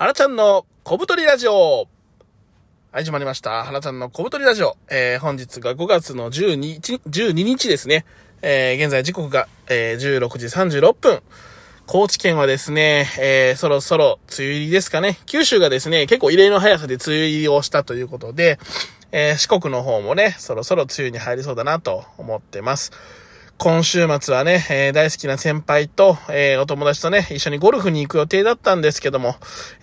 はらちゃんの小太りラジオ。はい、始まりました。はらちゃんの小太りラジオ。えー、本日が5月の12日、12日ですね。えー、現在時刻が、えー、16時36分。高知県はですね、えー、そろそろ梅雨入りですかね。九州がですね、結構異例の速さで梅雨入りをしたということで、えー、四国の方もね、そろそろ梅雨に入りそうだなと思ってます。今週末はね、えー、大好きな先輩と、えー、お友達とね、一緒にゴルフに行く予定だったんですけども、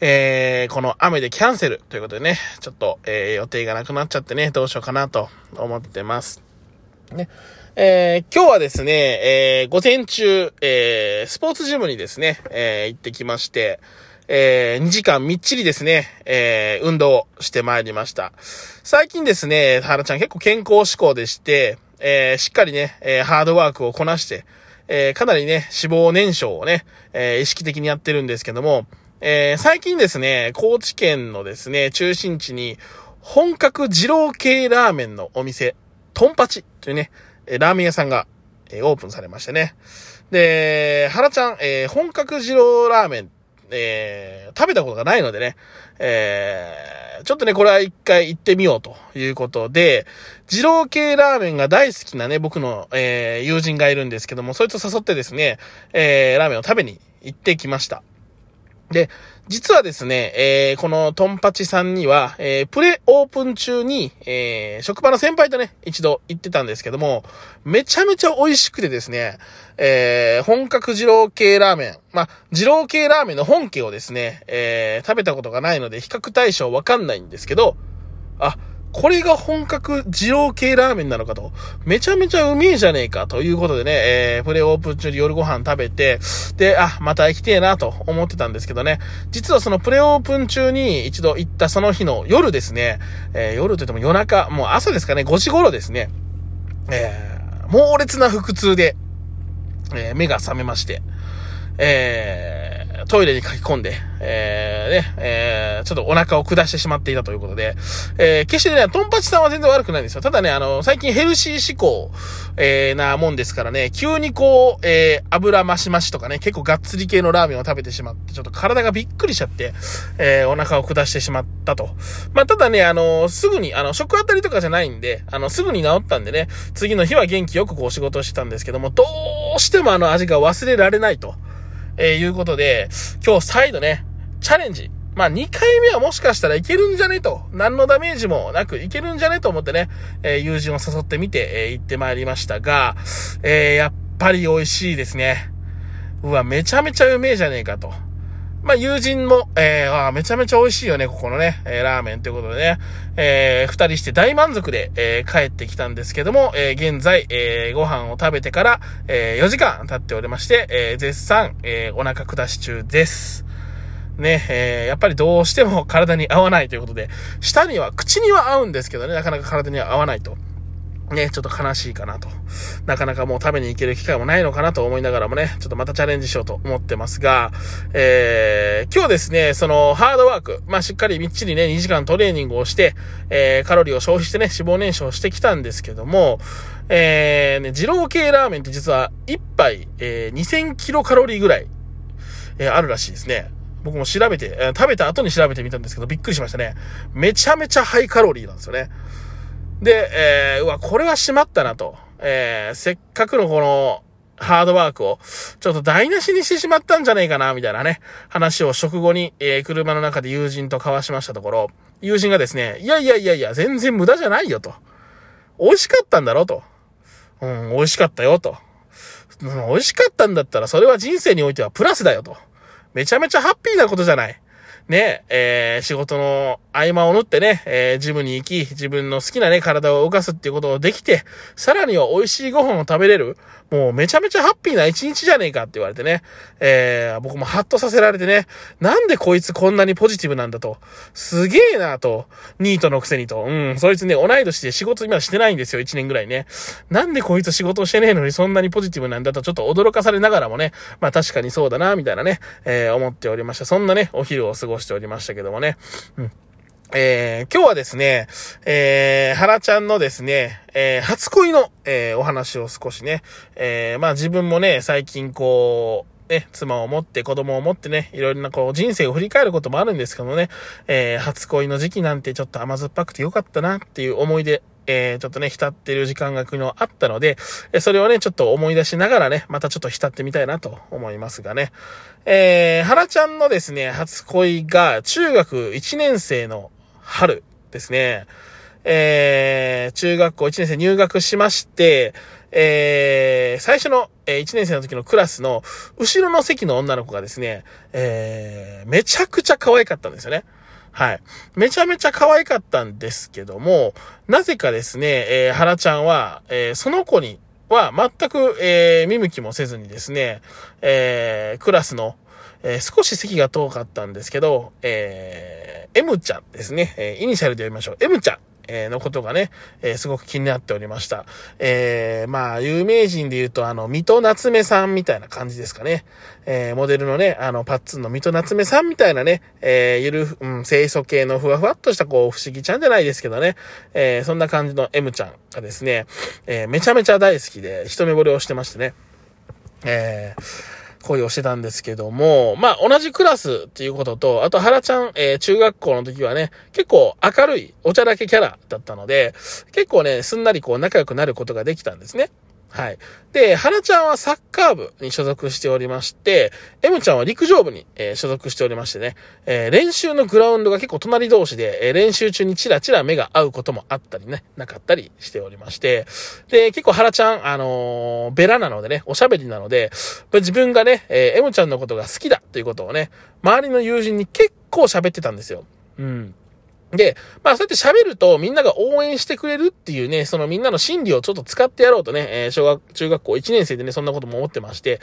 えー、この雨でキャンセルということでね、ちょっと、え予定がなくなっちゃってね、どうしようかなと思ってます。ね。え今日はですね、え午前中、えスポーツジムにですね、え行ってきまして、えー、2時間みっちりですね、えー、運動してまいりました。最近ですね、はらちゃん結構健康志向でして、えー、しっかりね、えー、ハードワークをこなして、えー、かなりね、脂肪燃焼をね、え、意識的にやってるんですけども、え、最近ですね、高知県のですね、中心地に、本格二郎系ラーメンのお店、トンパチというね、ラーメン屋さんが、え、オープンされましてね。で、はらちゃん、え、本格二郎ラーメンえー、食べたことがないのでね、えー、ちょっとね、これは一回行ってみようということで、二郎系ラーメンが大好きなね、僕の、えー、友人がいるんですけども、そいつを誘ってですね、えー、ラーメンを食べに行ってきました。で、実はですね、えー、このトンパチさんには、えー、プレオープン中に、えー、職場の先輩とね、一度行ってたんですけども、めちゃめちゃ美味しくてですね、えー、本格二郎系ラーメン、まあ、二郎系ラーメンの本家をですね、えー、食べたことがないので比較対象わかんないんですけど、あ、これが本格二郎系ラーメンなのかと。めちゃめちゃうめえじゃねえかということでね、えー、プレオープン中に夜ご飯食べて、で、あ、また行きてえなと思ってたんですけどね。実はそのプレオープン中に一度行ったその日の夜ですね、えー、夜といっても夜中、もう朝ですかね、5時頃ですね、えー、猛烈な腹痛で、えー、目が覚めまして、えー、トイレに書き込んで、えー、ね、えー、ちょっとお腹を下してしまっていたということで、えー、決してね、トンパチさんは全然悪くないんですよ。ただね、あの、最近ヘルシー志向、えー、なもんですからね、急にこう、えー、油増し増しとかね、結構がっつり系のラーメンを食べてしまって、ちょっと体がびっくりしちゃって、えー、お腹を下してしまったと。まあ、ただね、あの、すぐに、あの、食当たりとかじゃないんで、あの、すぐに治ったんでね、次の日は元気よくこう仕事してたんですけども、どうしてもあの味が忘れられないと。えー、いうことで、今日再度ね、チャレンジ。まあ、2回目はもしかしたらいけるんじゃねと。何のダメージもなくいけるんじゃねと思ってね、えー、友人を誘ってみて、えー、行ってまいりましたが、えー、やっぱり美味しいですね。うわ、めちゃめちゃうめえじゃねえかと。まあ、友人も、えー、あめちゃめちゃ美味しいよね、ここのね、えー、ラーメンということでね、えー、二人して大満足で、えー、帰ってきたんですけども、えー、現在、えー、ご飯を食べてから、えー、4時間経っておりまして、えー、絶賛、えー、お腹下し中です。ね、えー、やっぱりどうしても体に合わないということで、舌には、口には合うんですけどね、なかなか体には合わないと。ね、ちょっと悲しいかなと。なかなかもう食べに行ける機会もないのかなと思いながらもね、ちょっとまたチャレンジしようと思ってますが、えー、今日ですね、そのハードワーク、まあ、しっかりみっちりね、2時間トレーニングをして、えー、カロリーを消費してね、脂肪燃焼してきたんですけども、えー、ね、二郎系ラーメンって実は1杯、えー、2000キロカロリーぐらい、えー、あるらしいですね。僕も調べて、食べた後に調べてみたんですけど、びっくりしましたね。めちゃめちゃハイカロリーなんですよね。で、えー、うわ、これはしまったなと。えー、せっかくのこの、ハードワークを、ちょっと台無しにしてしまったんじゃねえかな、みたいなね、話を食後に、えー、車の中で友人と交わしましたところ、友人がですね、いやいやいやいや、全然無駄じゃないよと。美味しかったんだろと。うん、美味しかったよと。美味しかったんだったら、それは人生においてはプラスだよと。めちゃめちゃハッピーなことじゃない。ね、えー、仕事の合間を縫ってね、えー、ジムに行き、自分の好きなね、体を動かすっていうことをできて、さらには美味しいご飯を食べれる、もうめちゃめちゃハッピーな一日じゃねえかって言われてね、えー、僕もハッとさせられてね、なんでこいつこんなにポジティブなんだと、すげえなと、ニートのくせにと、うん、そいつね、同い年で仕事今してないんですよ、1年ぐらいね。なんでこいつ仕事してねえのにそんなにポジティブなんだと、ちょっと驚かされながらもね、まあ確かにそうだな、みたいなね、えー、思っておりました。そんなね、お昼を過ごしておりましたけどもね、うん。えー、今日はですね、えー、原ちゃんのですね、えー、初恋の、えー、お話を少しね、えー、まあ自分もね、最近こう、ね、妻を持って子供を持ってね、いろいろなこう人生を振り返ることもあるんですけどね、えー、初恋の時期なんてちょっと甘酸っぱくてよかったなっていう思い出、えー、ちょっとね、浸ってる時間が昨日あったので、えそれをね、ちょっと思い出しながらね、またちょっと浸ってみたいなと思いますがね。えー、原ちゃんのですね、初恋が中学1年生の春ですね。えー、中学校1年生入学しまして、えー、最初の、え、1年生の時のクラスの後ろの席の女の子がですね、えー、めちゃくちゃ可愛かったんですよね。はい。めちゃめちゃ可愛かったんですけども、なぜかですね、えー、原ちゃんは、えー、その子には全く、えー、見向きもせずにですね、えー、クラスの、えー、少し席が遠かったんですけど、えー、M ちゃんですね、えー、イニシャルで読みましょう。M ちゃん。えのことがね、えー、すごく気になっておりました。えー、まあ、有名人で言うと、あの、水戸夏目さんみたいな感じですかね。えー、モデルのね、あの、パッツンの水戸夏目さんみたいなね、え、ゆる、うん、清楚系のふわふわっとした、こう、不思議ちゃんじゃないですけどね、え、そんな感じの M ちゃんがですね、え、めちゃめちゃ大好きで、一目惚れをしてましてね。えー恋をしてたんですけども、まあ、同じクラスっていうことと、あと、原ちゃん、えー、中学校の時はね、結構明るい、お茶だけキャラだったので、結構ね、すんなりこう仲良くなることができたんですね。はい。で、花ちゃんはサッカー部に所属しておりまして、M ちゃんは陸上部に、えー、所属しておりましてね、えー、練習のグラウンドが結構隣同士で、えー、練習中にチラチラ目が合うこともあったりね、なかったりしておりまして、で、結構原ちゃん、あのベラなのでね、おしゃべりなので、自分がね、え M ちゃんのことが好きだということをね、周りの友人に結構喋ってたんですよ。うん。で、まあそうやって喋るとみんなが応援してくれるっていうね、そのみんなの心理をちょっと使ってやろうとね、えー、小学、中学校1年生でね、そんなことも思ってまして、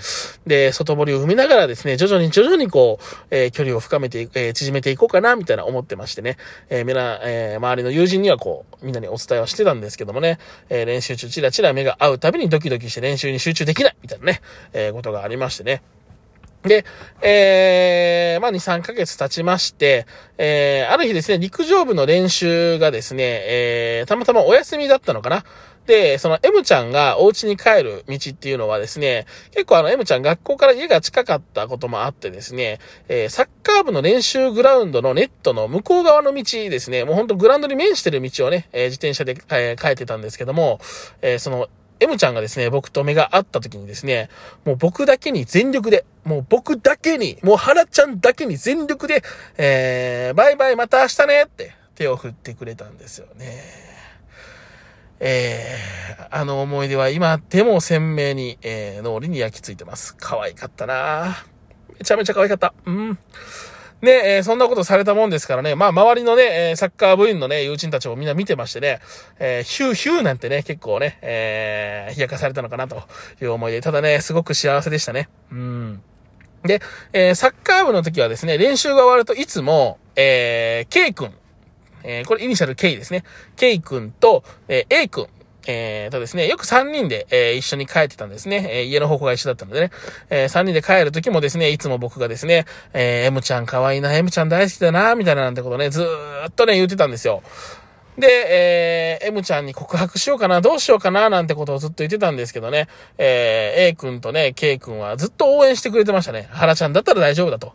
で、外堀を踏みながらですね、徐々に徐々にこう、えー、距離を深めていく、えー、縮めていこうかな、みたいな思ってましてね、えー、みんな、えー、周りの友人にはこう、みんなにお伝えはしてたんですけどもね、えー、練習中チラチラ目が合うたびにドキドキして練習に集中できない、みたいなね、えー、ことがありましてね。で、えー、まあ、2、3ヶ月経ちまして、えー、ある日ですね、陸上部の練習がですね、えー、たまたまお休みだったのかな。で、その M ちゃんがお家に帰る道っていうのはですね、結構あの M ちゃん学校から家が近かったこともあってですね、えー、サッカー部の練習グラウンドのネットの向こう側の道ですね、もうほんとグラウンドに面してる道をね、えー、自転車で、えー、帰ってたんですけども、えー、その M ちゃんがですね、僕と目が合った時にですね、もう僕だけに全力で、もう僕だけに、もう原ちゃんだけに全力で、えー、バイバイまた明日ねって手を振ってくれたんですよね。えー、あの思い出は今でも鮮明に、えー、脳裏に焼き付いてます。可愛かったなめちゃめちゃ可愛かった。うん。ね、えー、そんなことされたもんですからね、まあ、周りのね、えサッカー部員のね、友人たちもみんな見てましてね、えー、ヒューヒューなんてね、結構ね、えー、冷やかされたのかなという思いで、ただね、すごく幸せでしたね。うん。で、えー、サッカー部の時はですね、練習が終わるといつも、えー、K 君、えー、これイニシャル K ですね。K 君と、えー、A 君、えー、とですね、よく3人で、えー、一緒に帰ってたんですね。えー、家の方向が一緒だったのでね。えー、3人で帰る時もですね、いつも僕がですね、えー、M ちゃん可愛いな、M ちゃん大好きだな、みたいななんてことね、ずーっとね、言ってたんですよ。で、えー、M ちゃんに告白しようかな、どうしようかな、なんてことをずっと言ってたんですけどね、えー、A 君とね、K 君はずっと応援してくれてましたね。原ちゃんだったら大丈夫だと。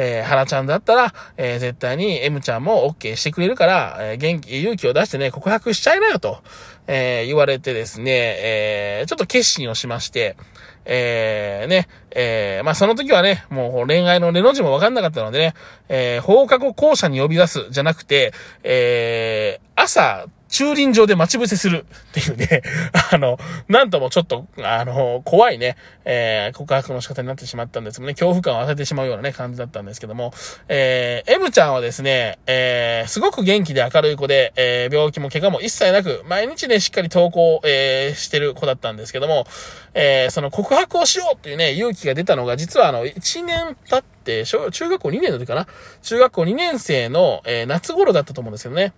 えー、原ちゃんだったら、えー、絶対に M ちゃんも OK してくれるから、えー、元気、勇気を出してね、告白しちゃいなよと、えー、言われてですね、えー、ちょっと決心をしまして、えー、ね、えー、まあ、その時はね、もう恋愛のレの字もわかんなかったのでね、えー、放課後校舎に呼び出すじゃなくて、えー、朝、駐輪場で待ち伏せするっていうね、あの、なんともちょっと、あの、怖いね、えー、告白の仕方になってしまったんですもね、恐怖感を与えてしまうようなね、感じだったんですけども、えー、M ちゃんはですね、えー、すごく元気で明るい子で、えー、病気も怪我も一切なく、毎日ね、しっかり投稿、えー、してる子だったんですけども、えー、その告白をしようっていうね、勇気が出たのが、実はあの、1年経って、小、中学校2年の時かな？中学校2年生の、えー、夏頃だったと思うんですけどね。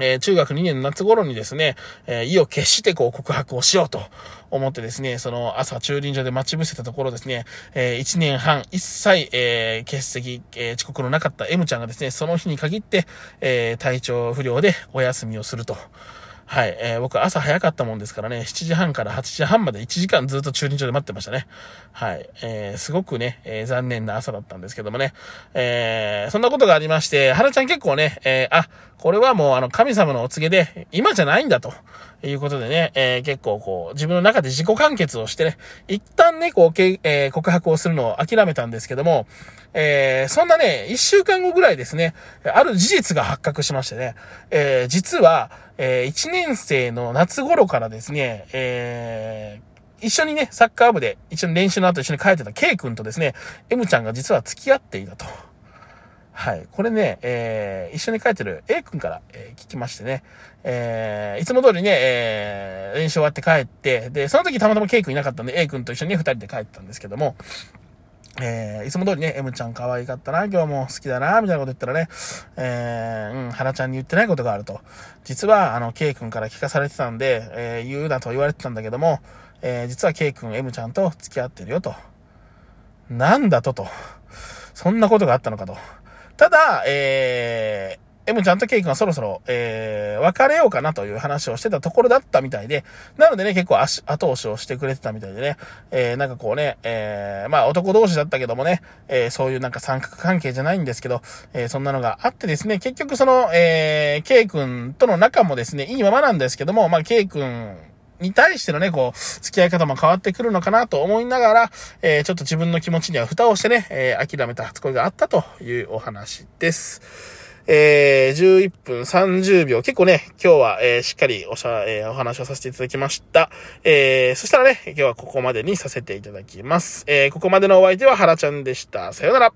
えー、中学2年の夏頃にですね、えー、意を決してこう告白をしようと思ってですね、その朝駐輪場で待ち伏せたところですね、えー、1年半一切、え、欠席、え、遅刻のなかった M ちゃんがですね、その日に限って、え、体調不良でお休みをすると。はい。えー、僕朝早かったもんですからね、7時半から8時半まで1時間ずっと駐輪場で待ってましたね。はい。えー、すごくね、えー、残念な朝だったんですけどもね。えー、そんなことがありまして、原ちゃん結構ね、えー、あ、これはもうあの神様のお告げで、今じゃないんだと。いうことでね、えー、結構こう、自分の中で自己完結をしてね、一旦ね、こう、けえー、告白をするのを諦めたんですけども、えー、そんなね、一週間後ぐらいですね、ある事実が発覚しましてね、え、実は、え、1年生の夏頃からですね、えー、一緒にね、サッカー部で、一緒に練習の後一緒に帰ってた K 君とですね、M ちゃんが実は付き合っていたと。はい。これね、えー、一緒に帰ってる A 君から、えー、聞きましてね、えー、いつも通りね、えー、練習終わって帰って、で、その時たまたま K 君いなかったんで A 君と一緒に二人で帰ったんですけども、えー、いつも通りね、M ちゃん可愛かったな、今日も好きだな、みたいなこと言ったらね、えー、うん、原ちゃんに言ってないことがあると。実は、あの、K 君から聞かされてたんで、えー、言うなと言われてたんだけども、えー、実は K 君 M ちゃんと付き合ってるよと。なんだとと。そんなことがあったのかと。ただ、えー、M ちゃんとケイ君はそろそろ、えー、別れようかなという話をしてたところだったみたいで、なのでね、結構足、後押しをしてくれてたみたいでね、えー、なんかこうね、えー、まあ男同士だったけどもね、えー、そういうなんか三角関係じゃないんですけど、えー、そんなのがあってですね、結局その、えー、ケイ君との仲もですね、いいままなんですけども、まあケイ君、に対してのね、こう、付き合い方も変わってくるのかなと思いながら、えー、ちょっと自分の気持ちには蓋をしてね、えー、諦めた初恋があったというお話です。えー、11分30秒。結構ね、今日は、えー、しっかりおしゃ、えー、お話をさせていただきました。えー、そしたらね、今日はここまでにさせていただきます。えー、ここまでのお相手は原ちゃんでした。さよなら。